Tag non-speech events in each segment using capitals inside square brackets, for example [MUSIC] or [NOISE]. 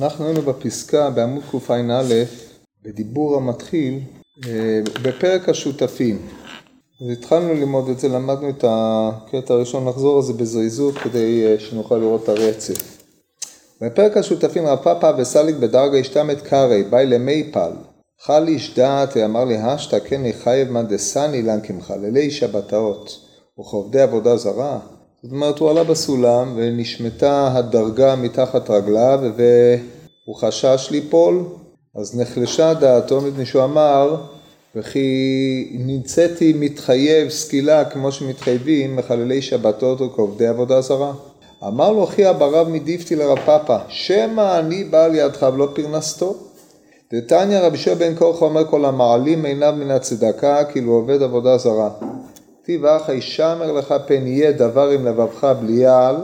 אנחנו היינו בפסקה בעמוד קע"א, בדיבור המתחיל, אה, בפרק השותפים. אז התחלנו ללמוד את זה, למדנו את הקטע הראשון, נחזור על זה בזריזות כדי אה, שנוכל לראות את הרצף. בפרק השותפים רב פאפא וסליק בדרגה השתמת קרעי, באי למייפל, חל איש דעת ואמר לי השתא כן יחייב מאן דסני לן כמחללי שבתאות וכעובדי עבודה זרה זאת אומרת, הוא עלה בסולם ונשמטה הדרגה מתחת רגליו והוא חשש ליפול, אז נחלשה דעתו מפני שהוא אמר, וכי נמצאתי מתחייב סקילה כמו שמתחייבים מחללי שבתות וכעובדי עבודה זרה. אמר לו אחי אברב מדיפתי לרב פאפא, שמא אני בא לידך ולא פרנסתו. דתניא רבי שבן בן כורחה אומר כל המעלים עיניו מן הצדקה כאילו עובד עבודה זרה. כתיב אחי שמר לך פן יהיה דבר עם לבבך בלי יעל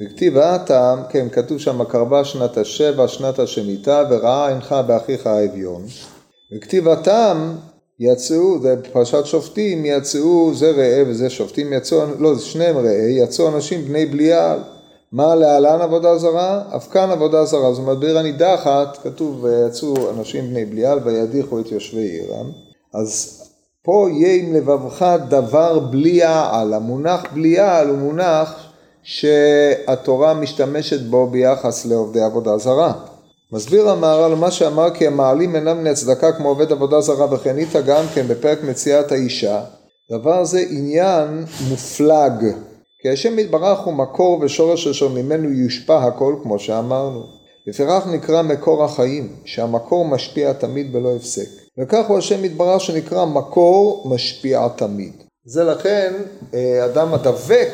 וכתיב האטם, כן כתוב שם קרבה שנת השבע שנת השמיטה וראה עינך באחיך האביון וכתיב הטעם יצאו, זה פרשת שופטים, יצאו זה ראה וזה שופטים, יצאו, לא, זה שניהם ראה, יצאו אנשים בני בליעל. מה להלן עבודה זרה? אף כאן עבודה זרה. זאת אומרת, בעיר הנידחת, כתוב, ויצאו אנשים בני בליעל וידיחו את יושבי עירם. אז פה יהיה עם לבבך דבר בליעל. המונח בליעל הוא מונח שהתורה משתמשת בו ביחס לעובדי עבודה זרה. מסביר המהר"ל מה שאמר כי המעלים אינם מן הצדקה כמו עובד עבודה זרה וכן איתה גם כן בפרק מציאת האישה. דבר זה עניין מופלג. כי השם יתברך הוא מקור ושורש אשר ממנו יושפע הכל כמו שאמרנו. לפיכך נקרא מקור החיים, שהמקור משפיע תמיד בלא הפסק. וכך הוא השם יתברך שנקרא מקור משפיע תמיד. זה לכן אה, אדם הדבק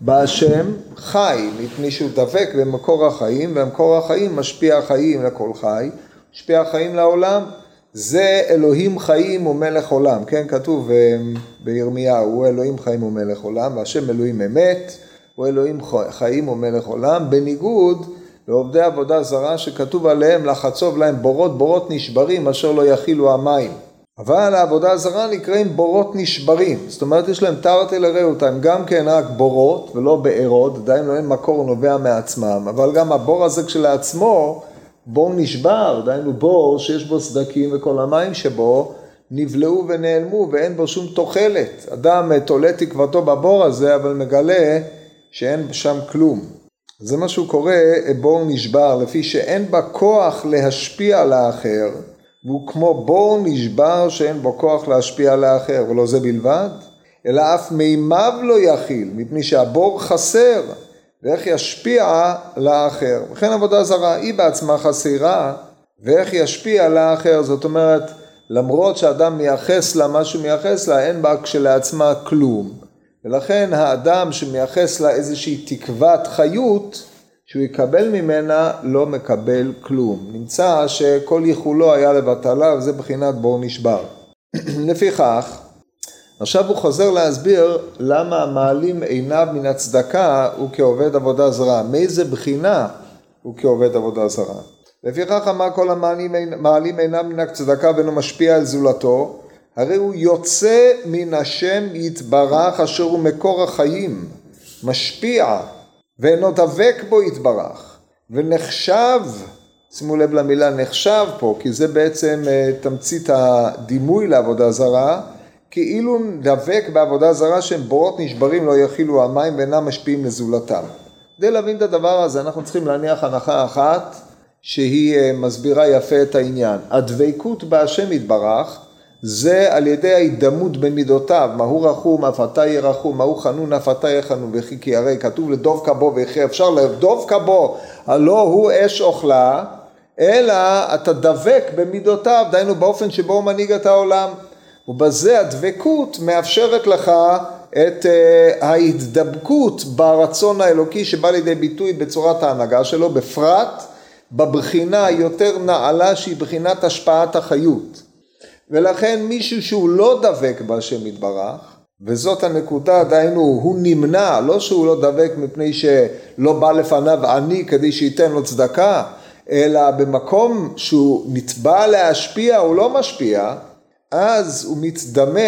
בהשם חי, מפני שהוא דבק במקור החיים, ומקור החיים משפיע חיים לכל חי, משפיע חיים לעולם. זה אלוהים חיים ומלך עולם, כן? כתוב אה, בירמיהו, הוא אלוהים חיים ומלך עולם, והשם אלוהים אמת, הוא אלוהים חיים ומלך עולם, בניגוד לעובדי עבודה זרה שכתוב עליהם לחצוב להם בורות, בורות נשברים אשר לא יכילו המים. אבל העבודה הזרה נקראים בורות נשברים, זאת אומרת יש להם תרתי לראות, הם גם כן רק בורות ולא בארות, עדיין לא אין מקור נובע מעצמם, אבל גם הבור הזה כשלעצמו בור נשבר, דהיינו בור שיש בו סדקים וכל המים שבו נבלעו ונעלמו ואין בו שום תוחלת. אדם תולה תקוותו בבור הזה אבל מגלה שאין שם כלום. זה מה שהוא קורא בור נשבר, לפי שאין בה כוח להשפיע על האחר, והוא כמו בור נשבר שאין בו כוח להשפיע על האחר, ולא זה בלבד, אלא אף מימיו לא יכיל, מפני שהבור חסר, ואיך ישפיע לאחר. וכן עבודה זרה, היא בעצמה חסרה, ואיך ישפיע לאחר, זאת אומרת, למרות שאדם מייחס לה מה שהוא מייחס לה, אין בה כשלעצמה כלום. ולכן האדם שמייחס לה איזושהי תקוות חיות, שהוא יקבל ממנה, לא מקבל כלום. נמצא שכל ייחולו היה לבטלה, וזה בחינת בור נשבר. [CLEARS THROAT] לפיכך, עכשיו הוא חוזר להסביר למה המעלים עיניו מן הצדקה הוא כעובד עבודה זרה. מאיזה בחינה הוא כעובד עבודה זרה. לפיכך אמר כל המעלים עיניו מן הצדקה ואינו משפיע על זולתו, הרי הוא יוצא מן השם יתברך אשר הוא מקור החיים, משפיע, ואינו דבק בו יתברך, ונחשב, שימו לב למילה נחשב פה, כי זה בעצם אה, תמצית הדימוי לעבודה זרה, כאילו דבק בעבודה זרה שהם בורות נשברים לא יכילו המים ואינם משפיעים לזולתם. כדי להבין את הדבר הזה אנחנו צריכים להניח הנחה אחת שהיא אה, מסבירה יפה את העניין. הדבקות בהשם יתברך זה על ידי ההידמות במידותיו, מהו רחום אף אתה יהיה רחום, מהו חנון אף אתה יהיה חנון, וכי כי הרי כתוב לדוב כבו וכי אפשר לדוב כבו, הלא הוא אש אוכלה, אלא אתה דבק במידותיו, דהיינו באופן שבו הוא מנהיג את העולם. ובזה הדבקות מאפשרת לך את uh, ההתדבקות ברצון האלוקי שבא לידי ביטוי בצורת ההנהגה שלו, בפרט בבחינה היותר נעלה שהיא בחינת השפעת החיות. ולכן מישהו שהוא לא דבק בהשם יתברך, וזאת הנקודה, דהיינו הוא נמנע, לא שהוא לא דבק מפני שלא בא לפניו עני כדי שייתן לו צדקה, אלא במקום שהוא נתבע להשפיע הוא לא משפיע, אז הוא מצדמה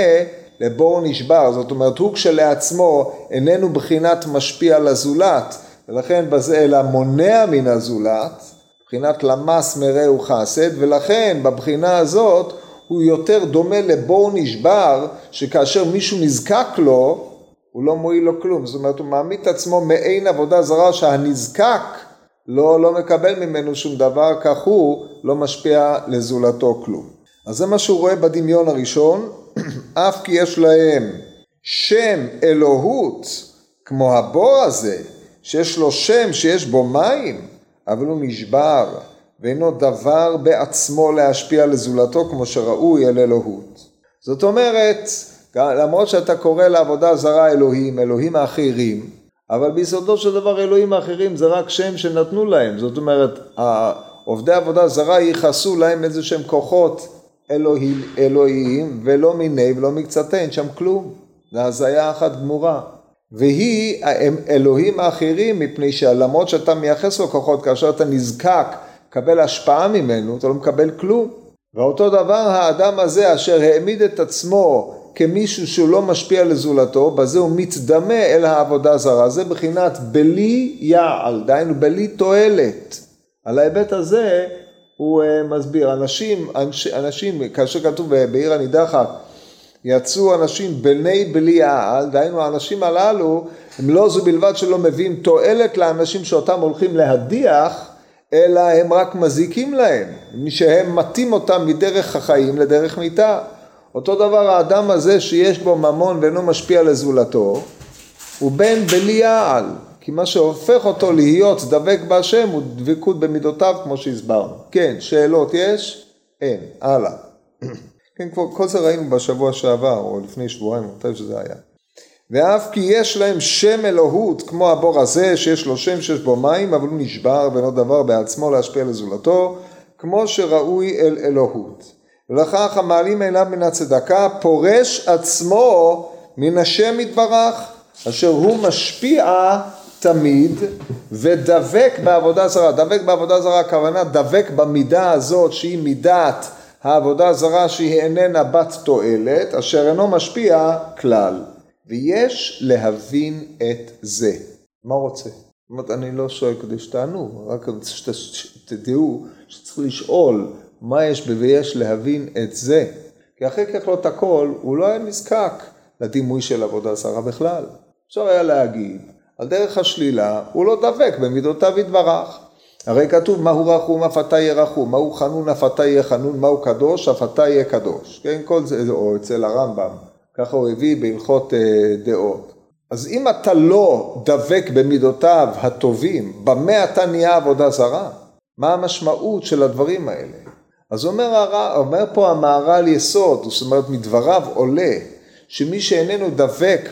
לבור נשבר, זאת אומרת הוא כשלעצמו איננו בחינת משפיע לזולת, ולכן בזה אלא מונע מן הזולת, מבחינת למס מרעהו חסד, ולכן בבחינה הזאת הוא יותר דומה לבור נשבר, שכאשר מישהו נזקק לו, הוא לא מועיל לו כלום. זאת אומרת, הוא מעמיד את עצמו מעין עבודה זרה שהנזקק לא, לא מקבל ממנו שום דבר, כך הוא לא משפיע לזולתו כלום. אז זה מה שהוא רואה בדמיון הראשון, [CLEARS THROAT] אף כי יש להם שם אלוהות, כמו הבור הזה, שיש לו שם שיש בו מים, אבל הוא נשבר, ואינו דבר בעצמו להשפיע לזולתו כמו שראוי אל אלוהות. זאת אומרת, למרות שאתה קורא לעבודה זרה אלוהים, אלוהים האחרים, אבל ביסודו של דבר אלוהים האחרים זה רק שם שנתנו להם, זאת אומרת, עובדי עבודה זרה ייחסו להם איזה שהם כוחות אלוהים, אלוהיים, ולא מיני ולא מקצתי, אין שם כלום. זה הזיה אחת גמורה. והיא הם אלוהים האחרים, מפני שלמרות שאתה מייחס לו כוחות, כאשר אתה נזקק, קבל השפעה ממנו, אתה לא מקבל כלום. ואותו דבר האדם הזה אשר העמיד את עצמו כמישהו שהוא לא משפיע לזולתו, בזה הוא מתדמה אל העבודה זרה. זה בחינת בלי יעל, דהיינו בלי תועלת. על ההיבט הזה הוא אה, מסביר, אנשים, אנשים, כאשר כתוב בעיר הנידחת, יצאו אנשים בני בלי העל, דהיינו האנשים הללו, הם לא זו בלבד שלא מביאים תועלת לאנשים שאותם הולכים להדיח, אלא הם רק מזיקים להם, שהם מטים אותם מדרך החיים לדרך מיתה. אותו דבר האדם הזה שיש בו ממון ואינו משפיע לזולתו, הוא בן בליעל, כי מה שהופך אותו להיות דבק בהשם הוא דבקות במידותיו כמו שהסברנו. כן, שאלות יש? אין, הלאה. [CLEARS THROAT] כן, כבר כל זה ראינו בשבוע שעבר, או לפני שבועיים, מתי שזה היה. ואף כי יש להם שם אלוהות, כמו הבור הזה, שיש לו שם שיש בו מים, אבל הוא נשבר ואינו דבר בעצמו להשפיע לזולתו, כמו שראוי אל אלוהות. ולכך המעלים אליו מן הצדקה פורש עצמו מן השם יתברך אשר הוא משפיע תמיד ודבק בעבודה זרה. דבק בעבודה זרה הכוונה דבק במידה הזאת שהיא מידת העבודה זרה שהיא איננה בת תועלת אשר אינו משפיע כלל. ויש להבין את זה. מה רוצה? זאת אומרת, אני לא שואל כדי שתענו, רק שתדעו שצריך לשאול מה יש ב"ויש להבין את זה", כי אחרי ככלות הכל הוא לא היה נזקק לדימוי של עבודה זרה בכלל. אפשר היה להגיד, על דרך השלילה הוא לא דבק במידותיו יתברך. הרי כתוב מהו רחום אף אתה יהיה רחום, מהו חנון אף אתה יהיה חנון, מהו קדוש אף אתה יהיה קדוש. כן, כל זה, או אצל הרמב"ם, ככה הוא הביא בהלכות אה, דעות. אז אם אתה לא דבק במידותיו הטובים, במה אתה נהיה עבודה זרה? מה המשמעות של הדברים האלה? אז אומר, אומר פה המהר"ל יסוד, זאת אומרת מדבריו עולה שמי שאיננו דבק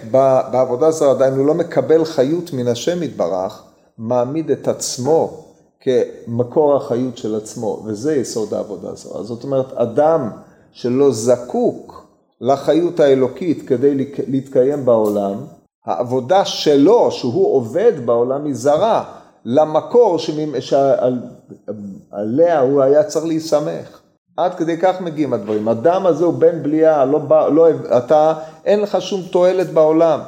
בעבודה זרה, דהיינו לא מקבל חיות מן השם יתברך, מעמיד את עצמו כמקור החיות של עצמו, וזה יסוד העבודה זרה. זאת אומרת, אדם שלא זקוק לחיות האלוקית כדי להתקיים בעולם, העבודה שלו, שהוא עובד בעולם, היא זרה למקור שעליה הוא היה צריך להיסמך. עד כדי כך מגיעים הדברים. הדם הזה הוא בן בליעה, לא, לא, אתה, אין לך שום תועלת בעולם.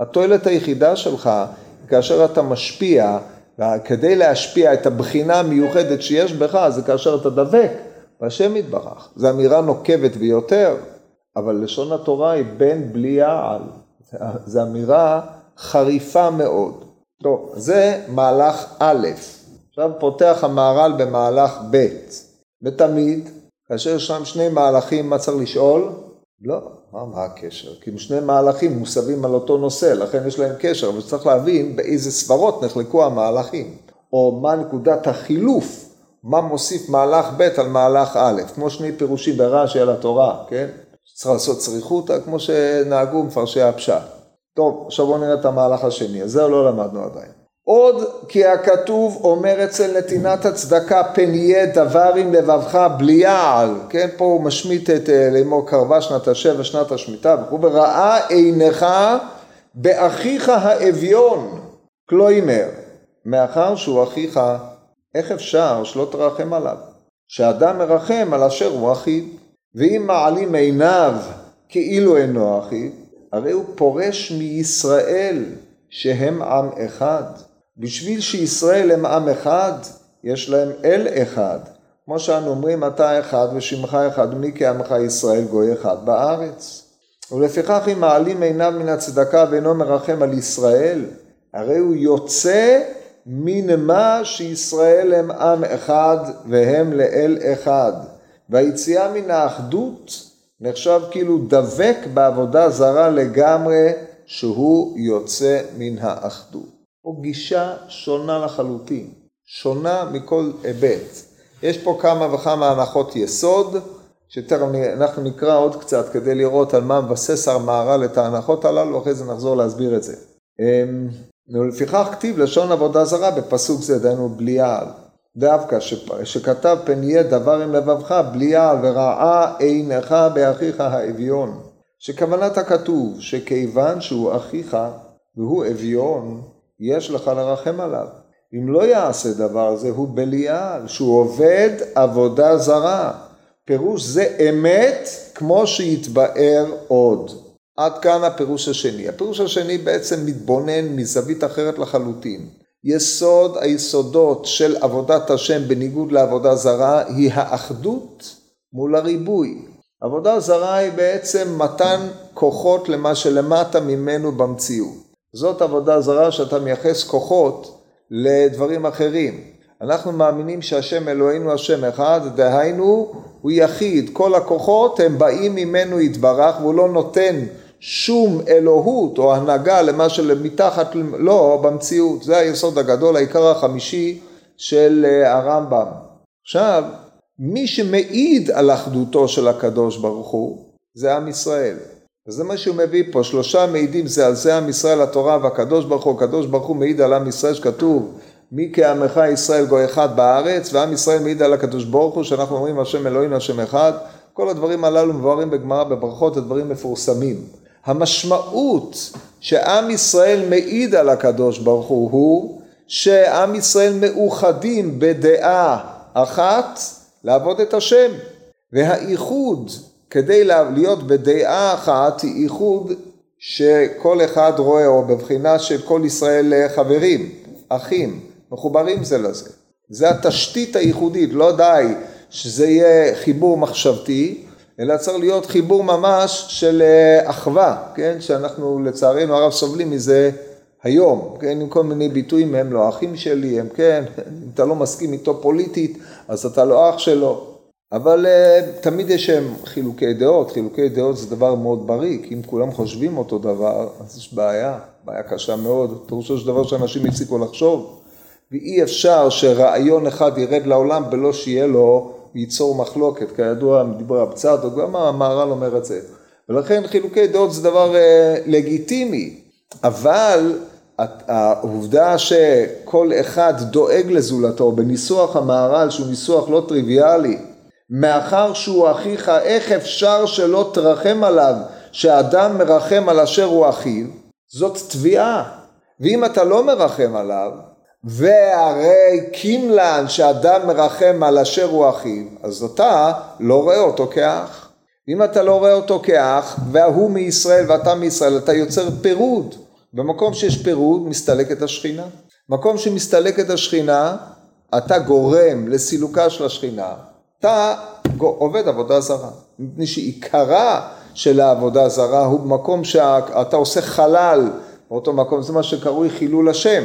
התועלת היחידה שלך, כאשר אתה משפיע, כדי להשפיע את הבחינה המיוחדת שיש בך, זה כאשר אתה דבק והשם יתברך. זו אמירה נוקבת ביותר, אבל לשון התורה היא בן בלי יעל. זו אמירה חריפה מאוד. טוב, זה מהלך א', עכשיו פותח המהר"ל במהלך ב', ותמיד כאשר יש שם שני מהלכים, מה צריך לשאול? לא, מה, מה הקשר? כי הם שני מהלכים מוסבים על אותו נושא, לכן יש להם קשר, אבל צריך להבין באיזה סברות נחלקו המהלכים, או מה נקודת החילוף, מה מוסיף מהלך ב' על מהלך א', כמו שני פירושים ברש"י על התורה, כן? צריך לעשות צריכותא, כמו שנהגו מפרשי הפשט. טוב, עכשיו בואו נראה את המהלך השני, אז זה לא למדנו עדיין. עוד כי הכתוב אומר אצל נתינת הצדקה פן יהיה דבר עם לבבך בלי יעל, כן, פה הוא משמיט את אה, לאמור קרבה שנת השבע שנת השמיטה וכו', וראה עיניך באחיך האביון, כלומר, מאחר שהוא אחיך, איך אפשר שלא תרחם עליו? שאדם מרחם על אשר הוא אחיו, ואם מעלים עיניו כאילו אינו אחיו, הרי הוא פורש מישראל שהם עם אחד. בשביל שישראל הם עם אחד, יש להם אל אחד. כמו שאנו אומרים, אתה אחד ושמך אחד, ומי כעמך ישראל גוי אחד בארץ. ולפיכך אם מעלים עיניו מן הצדקה ואינו מרחם על ישראל, הרי הוא יוצא מן מה שישראל הם עם אחד והם לאל אחד. והיציאה מן האחדות נחשב כאילו דבק בעבודה זרה לגמרי שהוא יוצא מן האחדות. פה גישה שונה לחלוטין, שונה מכל היבט. יש פה כמה וכמה הנחות יסוד, שתכף אנחנו נקרא עוד קצת כדי לראות על מה מבסס המהר"ל את ההנחות הללו, אחרי זה נחזור להסביר את זה. אמ, ולפיכך כתיב לשון עבודה זרה בפסוק זה, דהיינו בליעל. דווקא שכתב פן יהיה דבר עם לבבך בליעל ורעה עינך באחיך האביון. שכוונת הכתוב שכיוון שהוא אחיך והוא אביון, יש לך לרחם עליו. אם לא יעשה דבר זה, הוא בליעל, שהוא עובד עבודה זרה. פירוש זה אמת כמו שיתבאר עוד. עד כאן הפירוש השני. הפירוש השני בעצם מתבונן מזווית אחרת לחלוטין. יסוד היסודות של עבודת השם בניגוד לעבודה זרה היא האחדות מול הריבוי. עבודה זרה היא בעצם מתן כוחות למה שלמטה ממנו במציאות. זאת עבודה זרה שאתה מייחס כוחות לדברים אחרים. אנחנו מאמינים שהשם אלוהינו השם אחד, דהיינו הוא יחיד, כל הכוחות הם באים ממנו יתברך והוא לא נותן שום אלוהות או הנהגה למה שמתחת, לא, במציאות. זה היסוד הגדול, העיקר החמישי של אה, הרמב"ם. עכשיו, מי שמעיד על אחדותו של הקדוש ברוך הוא, זה עם ישראל. וזה מה שהוא מביא פה, שלושה מעידים זה על זה עם ישראל התורה והקדוש ברוך הוא, הקדוש ברוך הוא מעיד על עם ישראל שכתוב מי כעמך ישראל גוי אחד בארץ, ועם ישראל מעיד על הקדוש ברוך הוא, שאנחנו אומרים השם אלוהינו השם אחד, כל הדברים הללו מבוארים בגמרא בברכות, הדברים מפורסמים. המשמעות שעם ישראל מעיד על הקדוש ברוך הוא, הוא שעם ישראל מאוחדים בדעה אחת לעבוד את השם. והאיחוד כדי להיות בדעה אחת היא איחוד שכל אחד רואה, או בבחינה של כל ישראל חברים, אחים, מחוברים זה לזה. זה התשתית הייחודית, לא די שזה יהיה חיבור מחשבתי, אלא צריך להיות חיבור ממש של אה, אחווה, כן? שאנחנו לצערנו הרב סובלים מזה היום, כן? עם כל מיני ביטויים, הם לא אחים שלי, הם כן, [LAUGHS] אם אתה לא מסכים איתו פוליטית, אז אתה לא אח שלו. אבל uh, תמיד יש שם חילוקי דעות, חילוקי דעות זה דבר מאוד בריא, כי אם כולם חושבים אותו דבר, אז יש בעיה, בעיה קשה מאוד, פירושו של דבר שאנשים הפסיקו לחשוב, ואי אפשר שרעיון אחד ירד לעולם בלא שיהיה לו ייצור מחלוקת, כידוע מדברי הבצד, גם המהר"ל אומר את זה. ולכן חילוקי דעות זה דבר אה, לגיטימי, אבל העובדה שכל אחד דואג לזולתו בניסוח המהר"ל שהוא ניסוח לא טריוויאלי, מאחר שהוא אחיך, איך אפשר שלא תרחם עליו שאדם מרחם על אשר הוא אחיו? זאת תביעה. ואם אתה לא מרחם עליו, והרי קימלן שאדם מרחם על אשר הוא אחיו, אז אתה לא רואה אותו כאח. אם אתה לא רואה אותו כאח, והוא מישראל ואתה מישראל, אתה יוצר פירוד. במקום שיש פירוד, מסתלקת השכינה. מקום שמסתלקת השכינה, אתה גורם לסילוקה של השכינה, אתה עובד עבודה זרה. מפני שעיקרה של העבודה זרה הוא במקום שאתה עושה חלל באותו מקום, זה מה שקרוי חילול השם.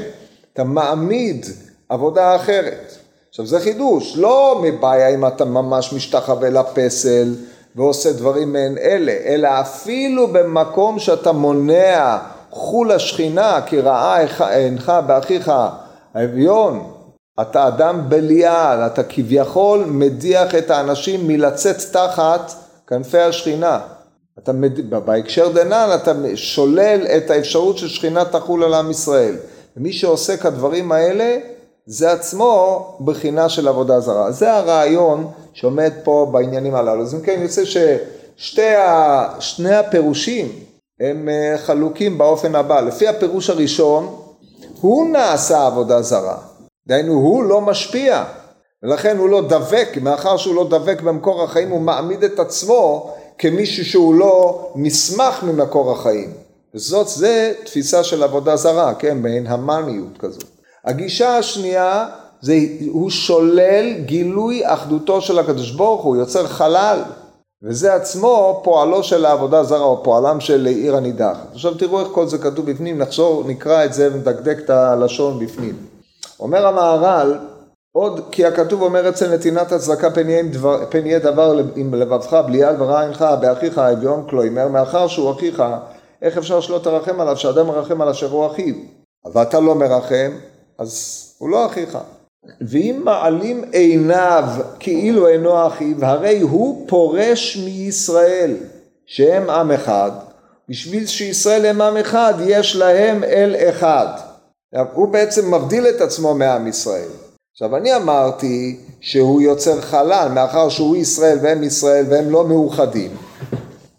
אתה מעמיד עבודה אחרת. עכשיו זה חידוש, לא מבעיה אם אתה ממש משתחווה לפסל ועושה דברים מעין אלה, אלא אפילו במקום שאתה מונע חול השכינה כי ראה אינך באחיך האביון, אתה אדם בליעל, אתה כביכול מדיח את האנשים מלצאת תחת כנפי השכינה. אתה, בהקשר דנן אתה שולל את האפשרות ששכינה תחול על עם ישראל. ומי שעושה כדברים האלה, זה עצמו בחינה של עבודה זרה. זה הרעיון שעומד פה בעניינים הללו. אז אם כן, יוצא ששני הפירושים הם אה, חלוקים באופן הבא. לפי הפירוש הראשון, הוא נעשה עבודה זרה. דהיינו, הוא לא משפיע. ולכן הוא לא דבק, מאחר שהוא לא דבק במקור החיים, הוא מעמיד את עצמו כמישהו שהוא לא נסמך ממקור החיים. וזאת זה תפיסה של עבודה זרה, כן, מעין המאניות כזאת. הגישה השנייה זה, הוא שולל גילוי אחדותו של הקדוש ברוך הוא, יוצר חלל. וזה עצמו פועלו של העבודה זרה או פועלם של עיר הנידח. עכשיו תראו איך כל זה כתוב בפנים, נחזור, נקרא את זה ונדקדק את הלשון בפנים. אומר המהר"ל, עוד כי הכתוב אומר אצל נתינת הצדקה פן יהיה, דבר, פן יהיה דבר עם לבבך בלי יד ורע עינך באחיך האביון כלומר מאחר שהוא אחיך איך אפשר שלא תרחם עליו שאדם מרחם על אשר הוא אחיו ואתה לא מרחם אז הוא לא אחיך ואם מעלים עיניו כאילו אינו אחיו, הרי הוא פורש מישראל, שהם עם אחד, בשביל שישראל הם עם אחד, יש להם אל אחד. הוא בעצם מבדיל את עצמו מעם ישראל. עכשיו אני אמרתי שהוא יוצר חלל, מאחר שהוא ישראל והם ישראל והם לא מאוחדים,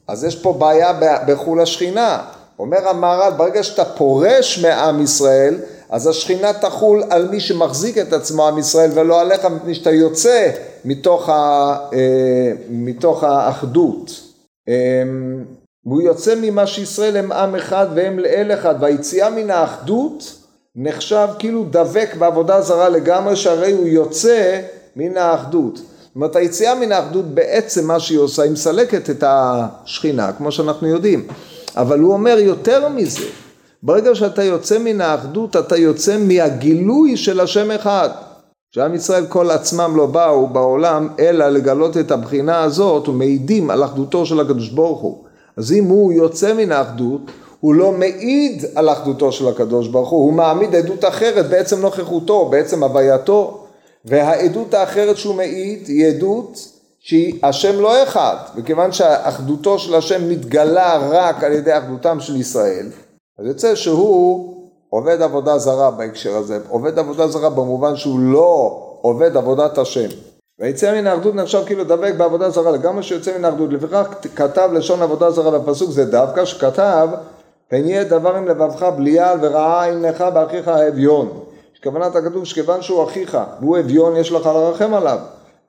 אז יש פה בעיה בחו"ל השכינה. אומר המהר"ל, ברגע שאתה פורש מעם ישראל, אז השכינה תחול על מי שמחזיק את עצמו עם ישראל ולא עליך מפני שאתה יוצא מתוך, ה, אה, מתוך האחדות. אה, הוא יוצא ממה שישראל הם עם אחד והם לאל אחד והיציאה מן האחדות נחשב כאילו דבק בעבודה זרה לגמרי שהרי הוא יוצא מן האחדות. זאת אומרת היציאה מן האחדות בעצם מה שהיא עושה היא מסלקת את השכינה כמו שאנחנו יודעים אבל הוא אומר יותר מזה ברגע שאתה יוצא מן האחדות, אתה יוצא מהגילוי של השם אחד. שעם ישראל כל עצמם לא באו בעולם, אלא לגלות את הבחינה הזאת, ומעידים על אחדותו של הקדוש ברוך הוא. אז אם הוא יוצא מן האחדות, הוא לא מעיד על אחדותו של הקדוש ברוך הוא, הוא מעמיד עדות אחרת בעצם נוכחותו, בעצם הווייתו, והעדות האחרת שהוא מעיד היא עדות שהיא השם לא אחד, וכיוון שאחדותו של השם מתגלה רק על ידי אחדותם של ישראל, אז יוצא שהוא עובד עבודה זרה בהקשר הזה, עובד עבודה זרה במובן שהוא לא עובד עבודת השם. ויצא מן האחדות נחשב כאילו דבק בעבודה זרה לגמרי שיוצא מן האחדות, לפיכך כתב לשון עבודה זרה בפסוק זה דווקא שכתב פן יהיה דבר עם לבבך בליעל ורעה עמך באחיך האביון. כוונת הכתוב שכיוון שהוא אחיך והוא אביון יש לך לרחם עליו.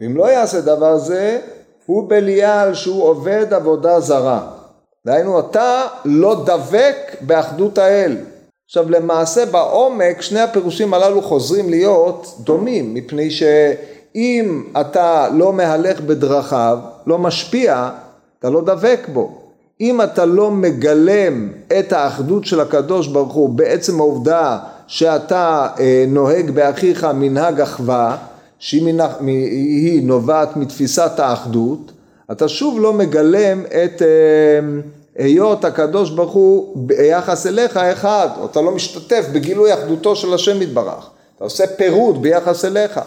ואם לא יעשה דבר זה הוא בליעל שהוא עובד עבודה זרה. דהיינו אתה לא דבק באחדות האל. עכשיו למעשה בעומק שני הפירושים הללו חוזרים להיות דומים מפני שאם אתה לא מהלך בדרכיו, לא משפיע, אתה לא דבק בו. אם אתה לא מגלם את האחדות של הקדוש ברוך הוא בעצם העובדה שאתה אה, נוהג באחיך מנהג אחווה שהיא נובעת מתפיסת האחדות אתה שוב לא מגלם את אה, היות הקדוש ברוך הוא ביחס אליך אחד, או אתה לא משתתף בגילוי אחדותו של השם יתברך, אתה עושה פירוד ביחס אליך.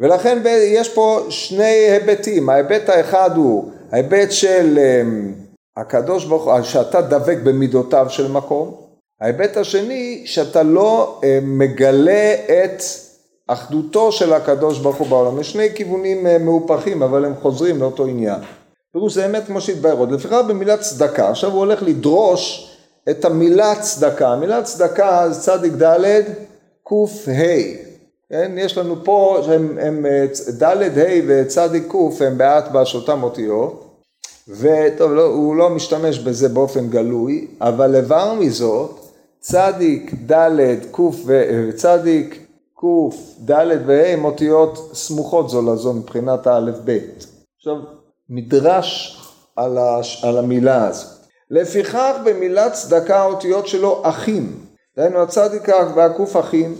ולכן יש פה שני היבטים, ההיבט האחד הוא ההיבט של אה, הקדוש ברוך הוא, שאתה דבק במידותיו של מקום, ההיבט השני שאתה לא אה, מגלה את אחדותו של הקדוש ברוך הוא בעולם, יש שני כיוונים מהופכים אבל הם חוזרים לאותו עניין. פירוש זה אמת כמו שהתבהר עוד. לפיכך במילת צדקה, עכשיו הוא הולך לדרוש את המילה צדקה. המילה צדקה זה צדיק ד' קה. כן, יש לנו פה, הם, הם ד' ה' וצדיק ק' הם באט באשותם אותיות. וטוב, לא, הוא לא משתמש בזה באופן גלוי, אבל לבר מזאת, צדיק ד' ק' וצדיק ק' ד' וה' הם אותיות סמוכות זו לזו מבחינת האלף בית. עכשיו, מדרש על, הש... על המילה הזאת. לפיכך במילה צדקה האותיות שלו אחים, דהיינו הצדיק והקוף אחים,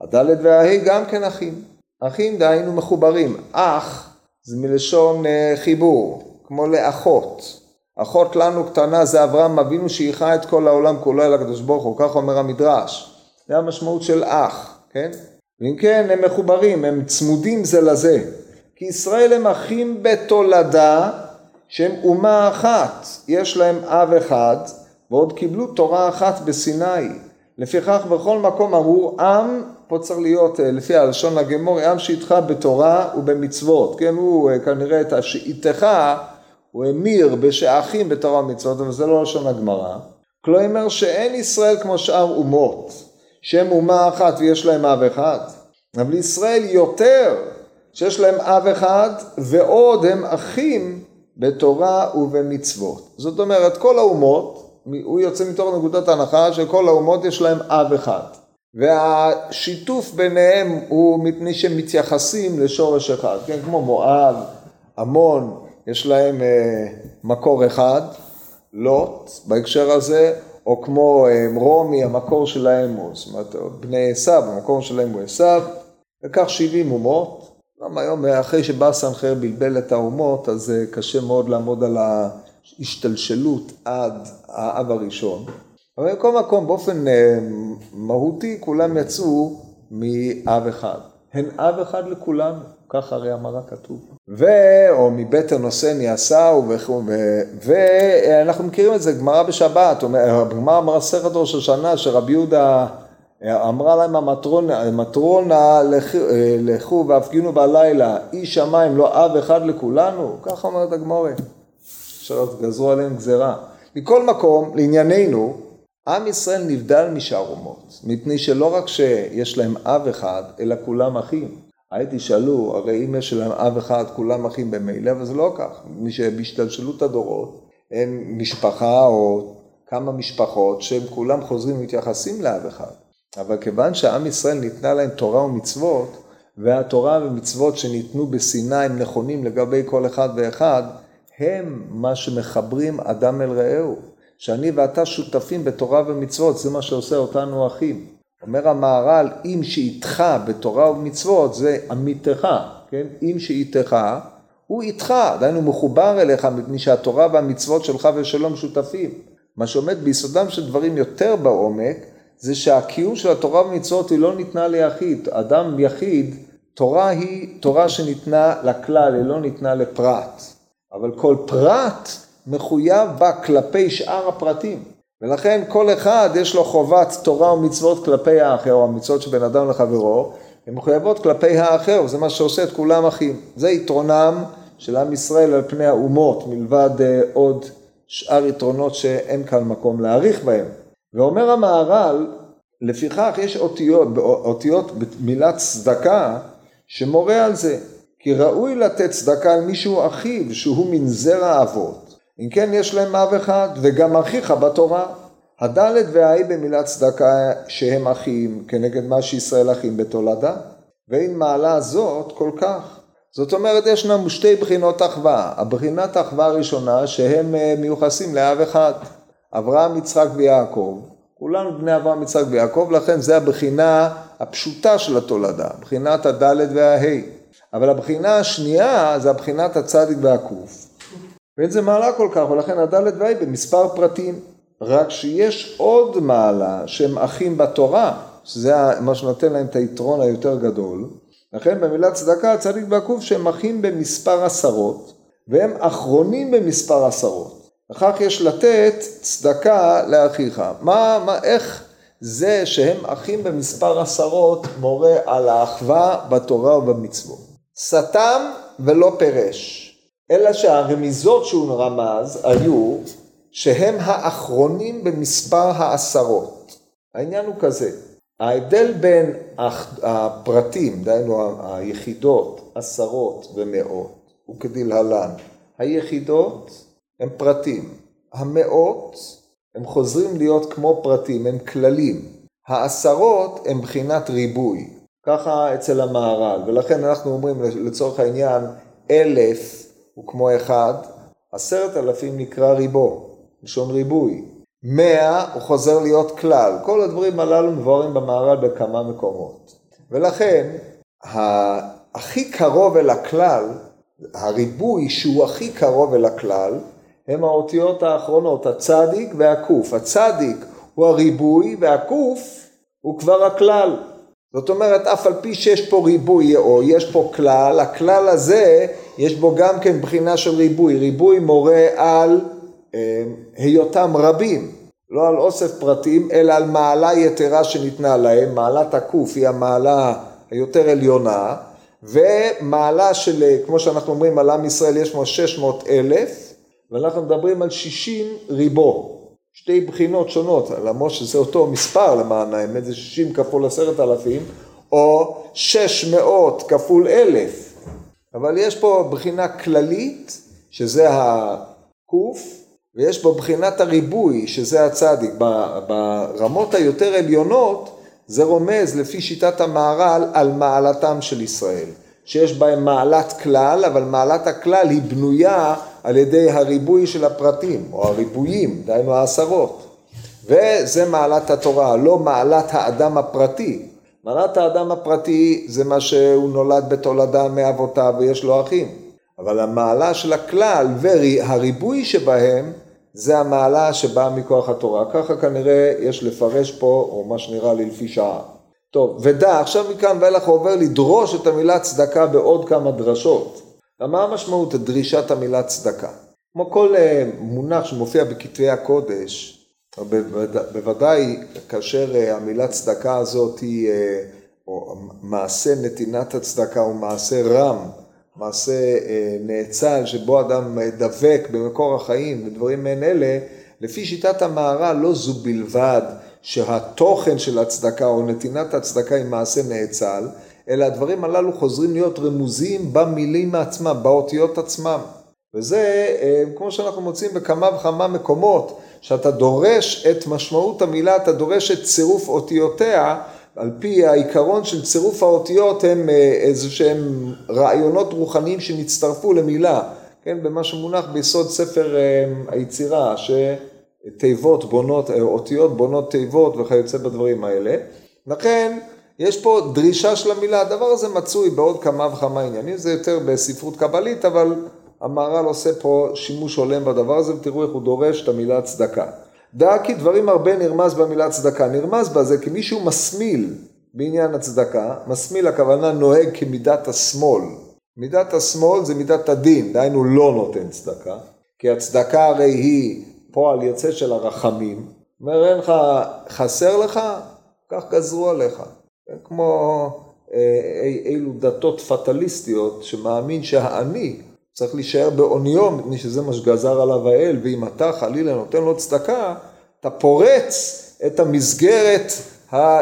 הדלת וההי גם כן אחים, אחים דהיינו מחוברים, אח זה מלשון אה, חיבור, כמו לאחות, אחות לנו קטנה זה אברהם אבינו שאיכה את כל העולם כולו אל הקדוש ברוך הוא, כך אומר המדרש, זה המשמעות של אח, כן? ואם כן הם מחוברים, הם צמודים זה לזה, כי ישראל הם אחים בתולדה שהם אומה אחת, יש להם אב אחד ועוד קיבלו תורה אחת בסיני. לפיכך בכל מקום אמרו עם, פה צריך להיות אה, לפי הלשון הגמור, עם שאיתך בתורה ובמצוות, כן הוא אה, כנראה את השאיתך הוא המיר בשאחים בתורה ומצוות, אבל זה לא לשון הגמרא. כלומר שאין ישראל כמו שאר אומות, שהם אומה אחת ויש להם אב אחד, אבל ישראל יותר שיש להם אב אחד ועוד הם אחים בתורה ובמצוות. זאת אומרת כל האומות, הוא יוצא מתוך נקודת ההנחה שכל האומות יש להם אב אחד. והשיתוף ביניהם הוא מפני שהם מתייחסים לשורש אחד, כן, כמו מואב, עמון, יש להם אה, מקור אחד, לוט בהקשר הזה, או כמו אה, רומי, המקור שלהם הוא, זאת אומרת, בני עשיו, המקור שלהם הוא עשיו, וכך 70 אומות. גם היום, אחרי שבא סנחר בלבל את האומות, אז אה, קשה מאוד לעמוד על ההשתלשלות עד האב הראשון. אבל בכל מקום, באופן אה, מהותי, כולם יצאו מאב אחד. הן אב אחד לכולנו, כך הרי אמר הכתוב. ו... או מבטן עושני עשהו וכו', ואנחנו מכירים את זה, גמרא בשבת, גמרא מסכת ראש השנה, שרבי יהודה אמרה להם המטרונה, המטרונה לכו והפגינו בלילה, איש שמיים לא אב אחד לכולנו, ככה אומרת הגמורה, גזרו עליהם גזרה. מכל מקום, לענייננו, עם ישראל נבדל משאר אומות, מפני שלא רק שיש להם אב אחד, אלא כולם אחים. היי תשאלו, הרי אם יש להם אב אחד, כולם אחים במילא, אבל זה לא כך. מי שבהשתלשלות הדורות, הם משפחה או כמה משפחות שהם כולם חוזרים ומתייחסים לאב אחד. אבל כיוון שעם ישראל ניתנה להם תורה ומצוות, והתורה ומצוות שניתנו בסיני הם נכונים לגבי כל אחד ואחד, הם מה שמחברים אדם אל רעהו. שאני ואתה שותפים בתורה ומצוות, זה מה שעושה אותנו אחים. אומר המהר"ל, אם שאיתך בתורה ומצוות זה עמיתך, כן? אם שאיתך, הוא איתך, עדיין הוא מחובר אליך מפני שהתורה והמצוות שלך ושלו משותפים. מה שעומד ביסודם של דברים יותר בעומק, זה שהקיום של התורה ומצוות היא לא ניתנה ליחיד. אדם יחיד, תורה היא תורה שניתנה לכלל, היא לא ניתנה לפרט. אבל כל פרט מחויב בה כלפי שאר הפרטים. ולכן כל אחד יש לו חובת תורה ומצוות כלפי האחר, או המצוות שבין אדם לחברו, הן מחויבות כלפי האחר, וזה מה שעושה את כולם אחים. זה יתרונם של עם ישראל על פני האומות, מלבד uh, עוד שאר יתרונות שאין כאן מקום להעריך בהם. ואומר המהר"ל, לפיכך יש אותיות, אותיות במילת צדקה שמורה על זה, כי ראוי לתת צדקה על מישהו אחיו שהוא מן זרע אבות, אם כן יש להם אב אחד, וגם אחיך בתורה. הדלת והאי במילת צדקה שהם אחים, כנגד מה שישראל אחים בתולדה, ואין מעלה זאת כל כך. זאת אומרת, יש לנו שתי בחינות אחווה. הבחינת האחווה הראשונה, שהם אה, מיוחסים לאב אחד, אברהם, יצחק ויעקב. כולנו בני אברהם, יצחק ויעקב, לכן זה הבחינה הפשוטה של התולדה, בחינת הדלת וההי. אבל הבחינה השנייה זה הבחינת הצדיק והקוף. ואין זה מעלה כל כך, ולכן הדלת והי במספר פרטים. רק שיש עוד מעלה שהם אחים בתורה, שזה מה שנותן להם את היתרון היותר גדול. לכן במילה צדקה הצדיק והקוף שהם אחים במספר עשרות, והם אחרונים במספר עשרות. וכך יש לתת צדקה לאחיך. מה, מה, איך זה שהם אחים במספר עשרות מורה על האחווה בתורה ובמצוות? סתם ולא פירש. אלא שהרמיזות שהוא רמז היו שהם האחרונים במספר העשרות. העניין הוא כזה, ההבדל בין הפרטים, דהיינו היחידות, עשרות ומאות, הוא כדלהלן. היחידות הם פרטים, המאות הם חוזרים להיות כמו פרטים, הם כללים. העשרות הם בחינת ריבוי, ככה אצל המהר"ל, ולכן אנחנו אומרים לצורך העניין אלף הוא כמו אחד, עשרת אלפים נקרא ריבו, לשון ריבוי. מאה הוא חוזר להיות כלל. כל הדברים הללו מבוארים במהר"ל בכמה מקומות. ולכן, הכי קרוב אל הכלל, הריבוי שהוא הכי קרוב אל הכלל, הם האותיות האחרונות, הצדיק והקוף. הצדיק הוא הריבוי והקוף הוא כבר הכלל. זאת אומרת, אף על פי שיש פה ריבוי או יש פה כלל, הכלל הזה יש בו גם כן בחינה של ריבוי, ריבוי מורה על אה, היותם רבים, לא על אוסף פרטים, אלא על מעלה יתרה שניתנה להם, מעלת הקוף היא המעלה היותר עליונה, ומעלה של, כמו שאנחנו אומרים על עם ישראל יש פה 600 אלף, ואנחנו מדברים על 60 ריבו, שתי בחינות שונות, למרות שזה אותו מספר למען האמת, זה 60 כפול עשרת אלפים, או 600 כפול אלף. אבל יש פה בחינה כללית, שזה הקוף, ויש פה בחינת הריבוי, שזה הצדיק. ברמות היותר עליונות, זה רומז לפי שיטת המהר"ל על מעלתם של ישראל, שיש בהם מעלת כלל, אבל מעלת הכלל היא בנויה על ידי הריבוי של הפרטים, או הריבויים, דהיינו העשרות. וזה מעלת התורה, לא מעלת האדם הפרטי. מעלת האדם הפרטי זה מה שהוא נולד בתולדה מאבותיו ויש לו אחים. אבל המעלה של הכלל והריבוי שבהם זה המעלה שבאה מכוח התורה. ככה כנראה יש לפרש פה, או מה שנראה לי לפי שעה. טוב, ודע, עכשיו מכאן ואילך הוא עובר לדרוש את המילה צדקה בעוד כמה דרשות. מה המשמעות דרישת המילה צדקה? כמו כל אה, מונח שמופיע בכתבי הקודש, בוודאי כאשר אה, המילה צדקה הזאת היא, אה, או מעשה נתינת הצדקה הוא מעשה רם, מעשה נאצל שבו אדם דבק במקור החיים ודברים מעין אלה, לפי שיטת המהר"ל לא זו בלבד שהתוכן של הצדקה או נתינת הצדקה היא מעשה נאצל, אלא הדברים הללו חוזרים להיות רמוזים במילים עצמם, באותיות עצמם. וזה אה, כמו שאנחנו מוצאים בכמה וכמה מקומות, שאתה דורש את משמעות המילה, אתה דורש את צירוף אותיותיה, על פי העיקרון של צירוף האותיות הם אה, איזה שהם רעיונות רוחניים שנצטרפו למילה, כן, במה שמונח ביסוד ספר אה, היצירה, שתיבות בונות, אותיות בונות תיבות וכיוצא בדברים האלה. לכן יש פה דרישה של המילה, הדבר הזה מצוי בעוד כמה וכמה עניינים, זה יותר בספרות קבלית, אבל המהר"ל עושה פה שימוש הולם בדבר הזה, ותראו איך הוא דורש את המילה צדקה. דע כי דברים הרבה נרמז במילה צדקה, נרמז בה זה כי מישהו מסמיל בעניין הצדקה, מסמיל הכוונה נוהג כמידת השמאל. מידת השמאל זה מידת הדין, דהיינו לא נותן צדקה, כי הצדקה הרי היא פועל יוצא של הרחמים, אומר אין לך, חסר לך, כך גזרו עליך. כמו אה, אילו דתות פטליסטיות שמאמין שהאני צריך להישאר בעוניו מפני שזה מה שגזר עליו האל ואם אתה חלילה נותן לו צדקה אתה פורץ את המסגרת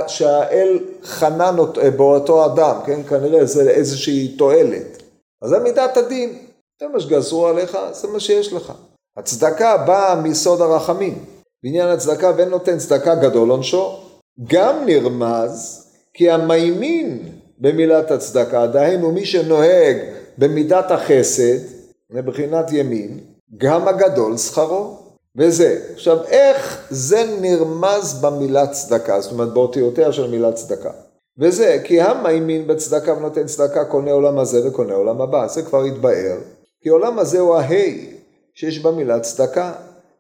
שהאל חנן אה, באותו אדם, כן? כנראה זה איזושהי תועלת. אז זה מידת הדין, זה מה שגזרו עליך, זה מה שיש לך. הצדקה באה מיסוד הרחמים. בעניין הצדקה ואין נותן צדקה גדול עונשו, גם נרמז כי המיימין במילת הצדקה, דהיינו מי שנוהג במידת החסד, מבחינת ימין, גם הגדול שכרו. וזה. עכשיו, איך זה נרמז במילה צדקה, זאת אומרת באותיותיה של מילה צדקה. וזה, כי המיימין בצדקה ונותן צדקה קונה עולם הזה וקונה עולם הבא, זה כבר התבאר. כי עולם הזה הוא ההי שיש במילה צדקה,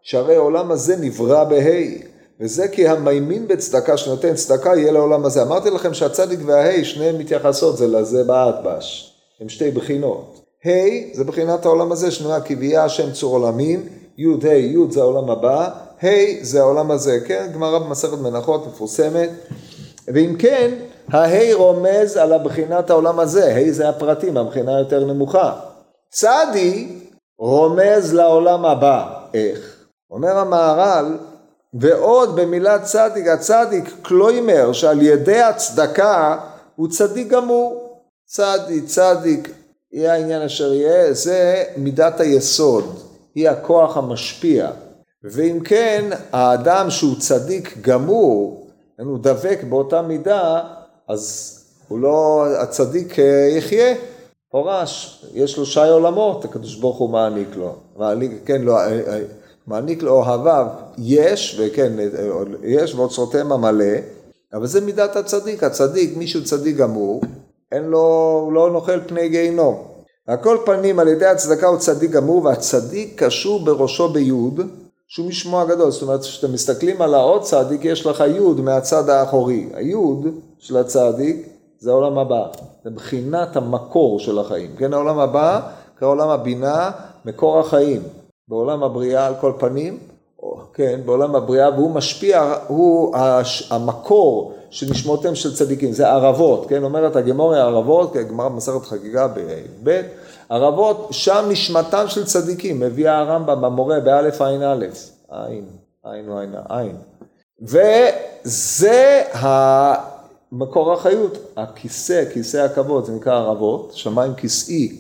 שהרי העולם הזה נברא בהי. וזה כי המיימין בצדקה שנותן צדקה יהיה לעולם הזה. אמרתי לכם שהצדיק וההי שניהם מתייחסות זה לזה באטבש, הם שתי בחינות. ה' זה בחינת העולם הזה שנראה כי ויהיה השם צור עולמים, י' ה' י' זה העולם הבא, ה' זה העולם הזה, כן? גמרא במסכת מנחות מפורסמת. ואם כן, הה' רומז על הבחינת העולם הזה, ה' זה הפרטים, הבחינה יותר נמוכה. צדי רומז לעולם הבא, איך? אומר המהר"ל ועוד במילת צדיק, הצדיק קלוימר שעל ידי הצדקה הוא צדיק גמור. צדיק, צדיק, יהיה העניין אשר יהיה, זה מידת היסוד, היא הכוח המשפיע. ואם כן, האדם שהוא צדיק גמור, הוא דבק באותה מידה, אז הוא לא, הצדיק אה, יחיה, פורש, יש לו שי עולמות, הקדוש ברוך הוא מעניק לו, מעניק, כן, לא, אה, אה, מעניק לאוהביו יש, וכן, יש ואוצרותיהם המלא, אבל זה מידת הצדיק, הצדיק, מישהו צדיק גמור, אין לו, הוא לא נוכל פני גיהינום. על כל פנים על ידי הצדקה הוא צדיק גמור והצדיק קשור בראשו ביוד שהוא משמו הגדול, זאת אומרת כשאתם מסתכלים על העוד צדיק יש לך יוד מהצד האחורי, היוד של הצדיק זה העולם הבא, זה בחינת המקור של החיים, כן העולם הבא כעולם הבינה מקור החיים, בעולם הבריאה על כל פנים, כן, בעולם הבריאה, והוא משפיע, הוא המקור של נשמותיהם של צדיקים, זה ערבות, כן, אומרת הגמוריה ערבות, גמרא במסכת חגיגה ב', ערבות, שם נשמתם של צדיקים, מביא הרמב"ם במורה באלף עין א', עין, עין או עין, עין. וזה מקור החיות, הכיסא, כיסא הכבוד, זה נקרא ערבות, שמיים כיסאי.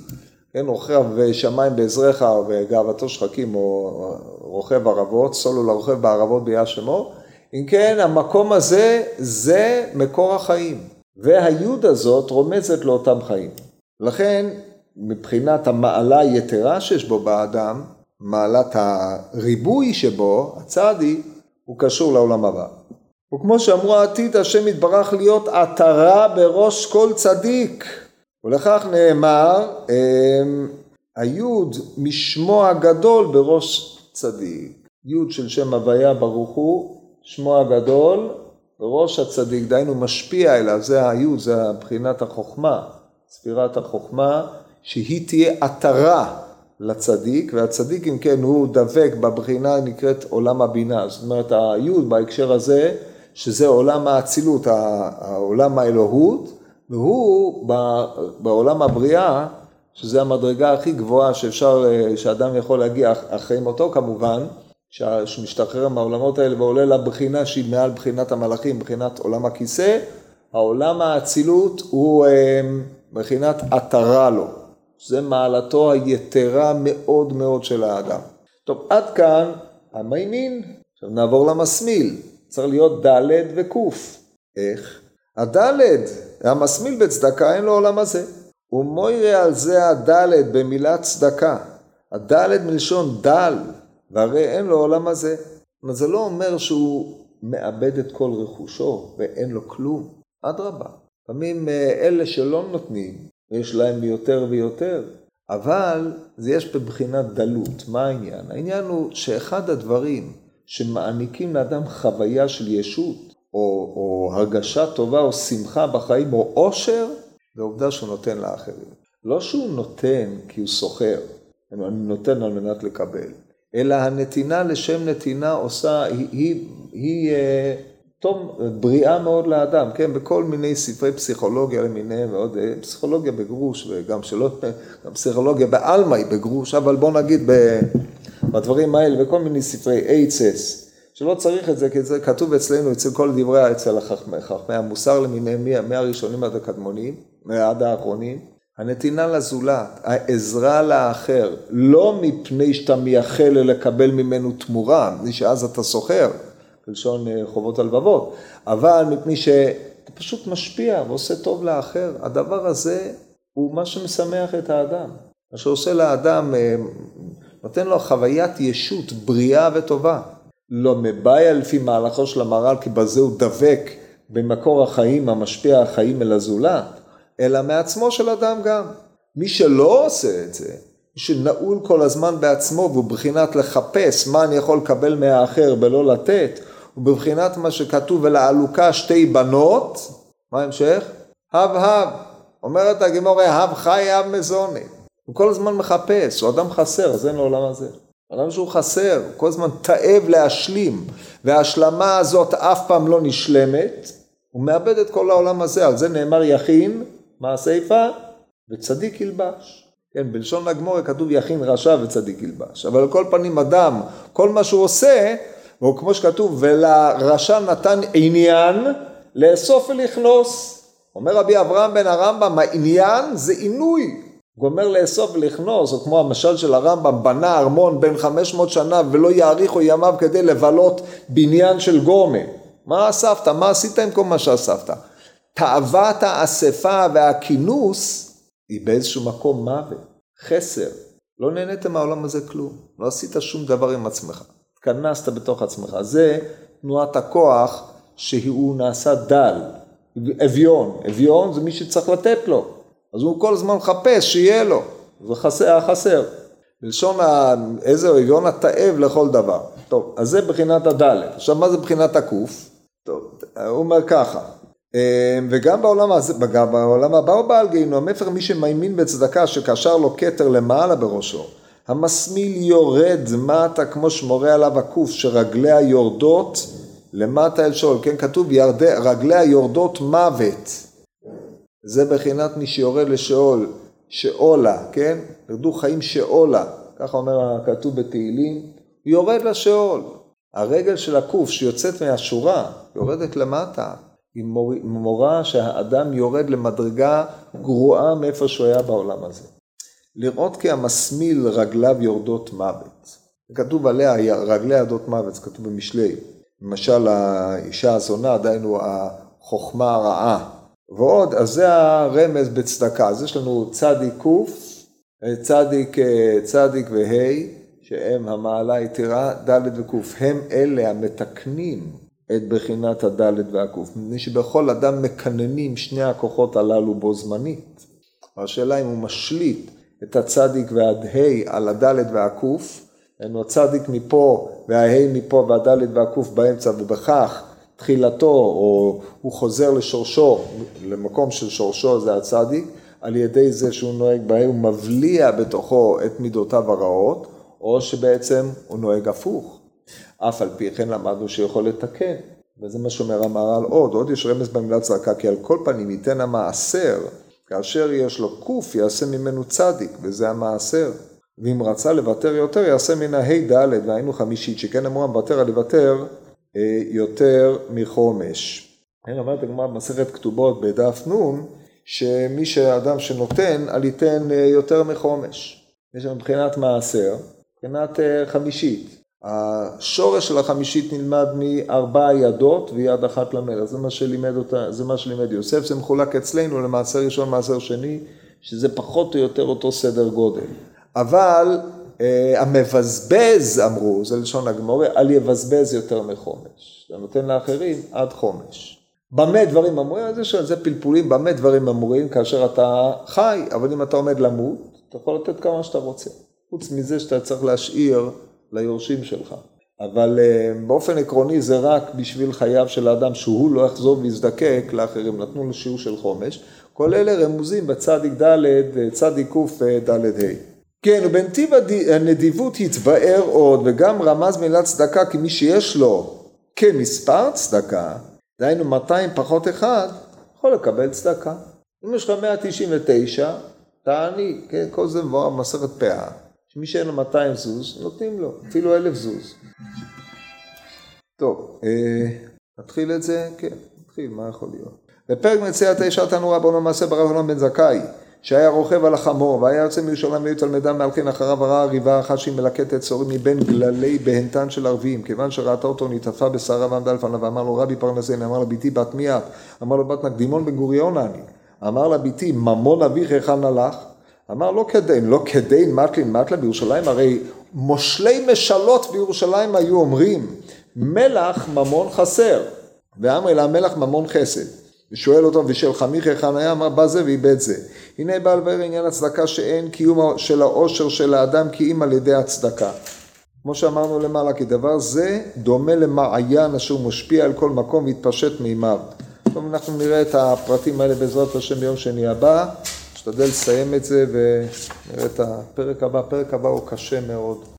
כן, רוכב שמיים בעזריך וגאוותו שחקים, או רוכב ערבות, סולו לרוכב בערבות ביה שמו, אם כן, המקום הזה, זה מקור החיים. והיוד הזאת רומזת לאותם חיים. לכן, מבחינת המעלה היתרה שיש בו באדם, מעלת הריבוי שבו, הצדי, הוא קשור לעולם הבא. וכמו שאמרו העתיד, השם יתברך להיות עטרה בראש כל צדיק. ולכך נאמר, אמ, היוד משמו הגדול בראש צדיק. יוד של שם הוויה ברוך הוא, שמו הגדול, בראש הצדיק, דהיינו משפיע אליו, זה היוד, זה מבחינת החוכמה, ספירת החוכמה, שהיא תהיה עטרה לצדיק, והצדיק אם כן הוא דבק בבחינה נקראת עולם הבינה, זאת אומרת היוד בהקשר הזה, שזה עולם האצילות, העולם האלוהות, והוא בעולם הבריאה, שזה המדרגה הכי גבוהה שאפשר, שאדם יכול להגיע אחרי מותו כמובן, שמשתחרר מהעולמות האלה ועולה לבחינה שהיא מעל בחינת המלאכים, בחינת עולם הכיסא, העולם האצילות הוא בחינת עטרה לו. זה מעלתו היתרה מאוד מאוד של האדם. טוב, עד כאן המימין. עכשיו נעבור למסמיל. צריך להיות ד' וק'. איך? הד', המסמיל בצדקה אין לו עולם הזה. ומוירה על זה הד' במילת צדקה. הד' מלשון דל, והרי אין לו עולם הזה. אבל זה לא אומר שהוא מאבד את כל רכושו ואין לו כלום. אדרבה. לפעמים אה, אלה שלא נותנים, ויש להם יותר ויותר, אבל זה יש בבחינת דלות. מה העניין? העניין הוא שאחד הדברים שמעניקים לאדם חוויה של ישות, או, או הרגשה טובה, או שמחה בחיים, או עושר, זה העובדה שהוא נותן לאחרים. לא שהוא נותן כי הוא סוחר, אני נותן על מנת לקבל, אלא הנתינה לשם נתינה עושה, היא, היא, היא אה, טוב, בריאה מאוד לאדם, כן, בכל מיני ספרי פסיכולוגיה למיניהם, ועוד אה, פסיכולוגיה בגרוש, וגם שלא, [LAUGHS] גם פסיכולוגיה בעלמא היא בגרוש, אבל בוא נגיד בדברים האלה, בכל מיני ספרי HSS, שלא צריך את זה, כי זה כתוב אצלנו, אצל כל דברי, אצל החכמי, חכמי המוסר למיניהם, מהראשונים עד הקדמונים, עד האחרונים, הנתינה לזולת, העזרה לאחר, לא מפני שאתה מייחל לקבל ממנו תמורה, מפני שאז אתה סוחר. בלשון אה, חובות הלבבות, אבל מפני שאתה פשוט משפיע ועושה טוב לאחר, הדבר הזה הוא מה שמשמח את האדם. מה שעושה לאדם, אה, נותן לו חוויית ישות בריאה וטובה. לא מבעיה לפי מהלכו של המהר"ל, כי בזה הוא דבק במקור החיים המשפיע החיים אל הזולת, אלא מעצמו של אדם גם. מי שלא עושה את זה, מי שנעול כל הזמן בעצמו והוא בחינת לחפש מה אני יכול לקבל מהאחר ולא לתת, ובבחינת מה שכתוב ולעלוקה שתי בנות, מה ההמשך? הב הב, אומרת הגמורה הב חי הב מזוני, הוא כל הזמן מחפש, הוא אדם חסר, אז אין לו עולם הזה. אדם שהוא חסר, הוא כל הזמן תאב להשלים, וההשלמה הזאת אף פעם לא נשלמת, הוא מאבד את כל העולם הזה, על זה נאמר יכין, מה הסיפה? וצדיק ילבש. כן, בלשון הגמורה כתוב יכין רשע וצדיק ילבש, אבל על כל פנים אדם, כל מה שהוא עושה, או כמו שכתוב, ולרשע נתן עניין לאסוף ולכנוס. אומר רבי אברהם בן הרמב"ם, העניין זה עינוי. הוא אומר לאסוף ולכנוס, או כמו המשל של הרמב"ם, בנה ארמון בן 500 שנה ולא יאריכו ימיו כדי לבלות בניין של גורמה. מה אספת? מה עשית עם כל מה שאספת? תאוות האספה והכינוס היא באיזשהו מקום מוות, חסר. לא נהנית מהעולם הזה כלום, לא עשית שום דבר עם עצמך. התכנסת בתוך עצמך. זה תנועת הכוח שהוא נעשה דל, אביון. אביון זה מי שצריך לתת לו. אז הוא כל הזמן מחפש שיהיה לו. זה חסר, חסר. בלשון. איזה אביון התאב לכל דבר. טוב, אז זה בחינת הדלת. עכשיו מה זה בחינת הקוף? טוב, הוא אומר ככה. אמ, וגם בעולם גם בעולם הבא הוא בעל גיהינום, הפך מי שמאמין בצדקה שקשר לו כתר למעלה בראשו. המסמיל יורד מטה כמו שמורה עליו הקוף שרגליה יורדות למטה אל שאול, כן כתוב ירדי, רגליה יורדות מוות, זה בחינת מי שיורד לשאול, שאולה, כן? ירדו חיים שאולה, ככה אומר הכתוב בתהילים, יורד לשאול, הרגל של הקוף שיוצאת מהשורה יורדת למטה, היא מורה שהאדם יורד למדרגה גרועה מאיפה שהוא היה בעולם הזה. לראות כי המסמיל רגליו יורדות מוות. כתוב עליה רגלי יורדות מוות, זה כתוב במשלי. למשל האישה הזונה, דהיינו החוכמה הרעה. ועוד, אז זה הרמז בצדקה. אז יש לנו צדיק קוף, צדיק, צדיק וה', שהם המעלה היתרה, ד' וקוף. הם אלה המתקנים את בחינת הד' והקוף. מפני שבכל אדם מקננים שני הכוחות הללו בו זמנית. השאלה אם הוא משליט את הצדיק והה' על הד' והקוף, היינו הצדיק מפה והה' מפה והד' והקוף באמצע ובכך תחילתו או הוא חוזר לשורשו, למקום של שורשו זה הצדיק, על ידי זה שהוא נוהג בהם, הוא מבליע בתוכו את מידותיו הרעות, או שבעצם הוא נוהג הפוך. אף על פי כן למדנו שיכול לתקן, וזה מה שאומר המהר"ל עוד, עוד יש רמז במילה צדקה, כי על כל פנים ייתן המעשר, כאשר יש לו קוף יעשה ממנו צדיק, וזה המעשר. ואם רצה לוותר יותר, יעשה מן הה' ד', והיינו חמישית, שכן אמרו המוותר על לוותר אה, יותר מחומש. כן, אומרת הגמרא במסכת כתובות בדף נ', שמי שאדם שנותן, על ייתן אה, יותר מחומש. יש מבחינת מעשר, מבחינת אה, חמישית. השורש של החמישית נלמד מארבע ידות ויד אחת למלך, זה מה שלימד אותה, זה מה שלימד יוסף, זה מחולק אצלנו למעשר ראשון, מעשר שני, שזה פחות או יותר אותו סדר גודל. אבל אה, המבזבז, אמרו, זה לשון הגמורה, אל יבזבז יותר מחומש. אתה נותן לאחרים עד חומש. במה דברים אמורים? אז יש על זה פלפולים, במה דברים אמורים כאשר אתה חי, אבל אם אתה עומד למות, אתה יכול לתת כמה שאתה רוצה. חוץ מזה שאתה צריך להשאיר ליורשים שלך. אבל אה, באופן עקרוני זה רק בשביל חייו של האדם שהוא לא יחזור ויזדקק לאחרים, נתנו לו שיעור של חומש. כל אלה רמוזים בצדיק ד', צדיק ק', ד' ה'. כן, ובנתיב הנדיבות התבאר עוד, וגם רמז מילת צדקה כי מי שיש לו כמספר צדקה, דהיינו 200 פחות אחד, יכול לקבל צדקה. אם יש לך 199, תעני, כן, כל זה מבואר במסכת פאה. שמי שאין לו 200 זוז, נותנים לו, אפילו אלף זוז. טוב, אה, נתחיל את זה? כן, נתחיל, מה יכול להיות? בפרק מציאת האישה תנורה בו למעשה ברב אלון בן זכאי. שהיה רוכב על החמור, והיה יוצא מירושלים והיו תלמידיו מהלכין אחריו וראה ריבה אחת שהיא מלקטת צורים מבין גללי בהנתן של ערבים, כיוון שראתה אותו נתעטפה בשערה ועמדה לפניו, ואמר לו רבי פרנסני, אמר לה ביתי בת מי את? אמר לו בת נקדימון בן גוריון אני. אמר לה ביתי ממון אביך היכן הלך? אמר לא כדין, לא כדין מטלין מטלה בירושלים, הרי מושלי משלות בירושלים היו אומרים מלח ממון חסר, ואמרי לה מלח ממון חסד. ושואל אותו ושל היכן היה, אמר בא זה ואיבד זה. הנה בא לבאר עניין הצדקה שאין קיום של העושר של האדם כי אם על ידי הצדקה. כמו שאמרנו למעלה, כי דבר זה דומה למעיין אשר משפיע על כל מקום והתפשט מימיו. טוב, אנחנו נראה את הפרטים האלה בעזרת השם ביום שני הבא. נשתדל לסיים את זה ונראה את הפרק הבא. הפרק הבא הוא קשה מאוד.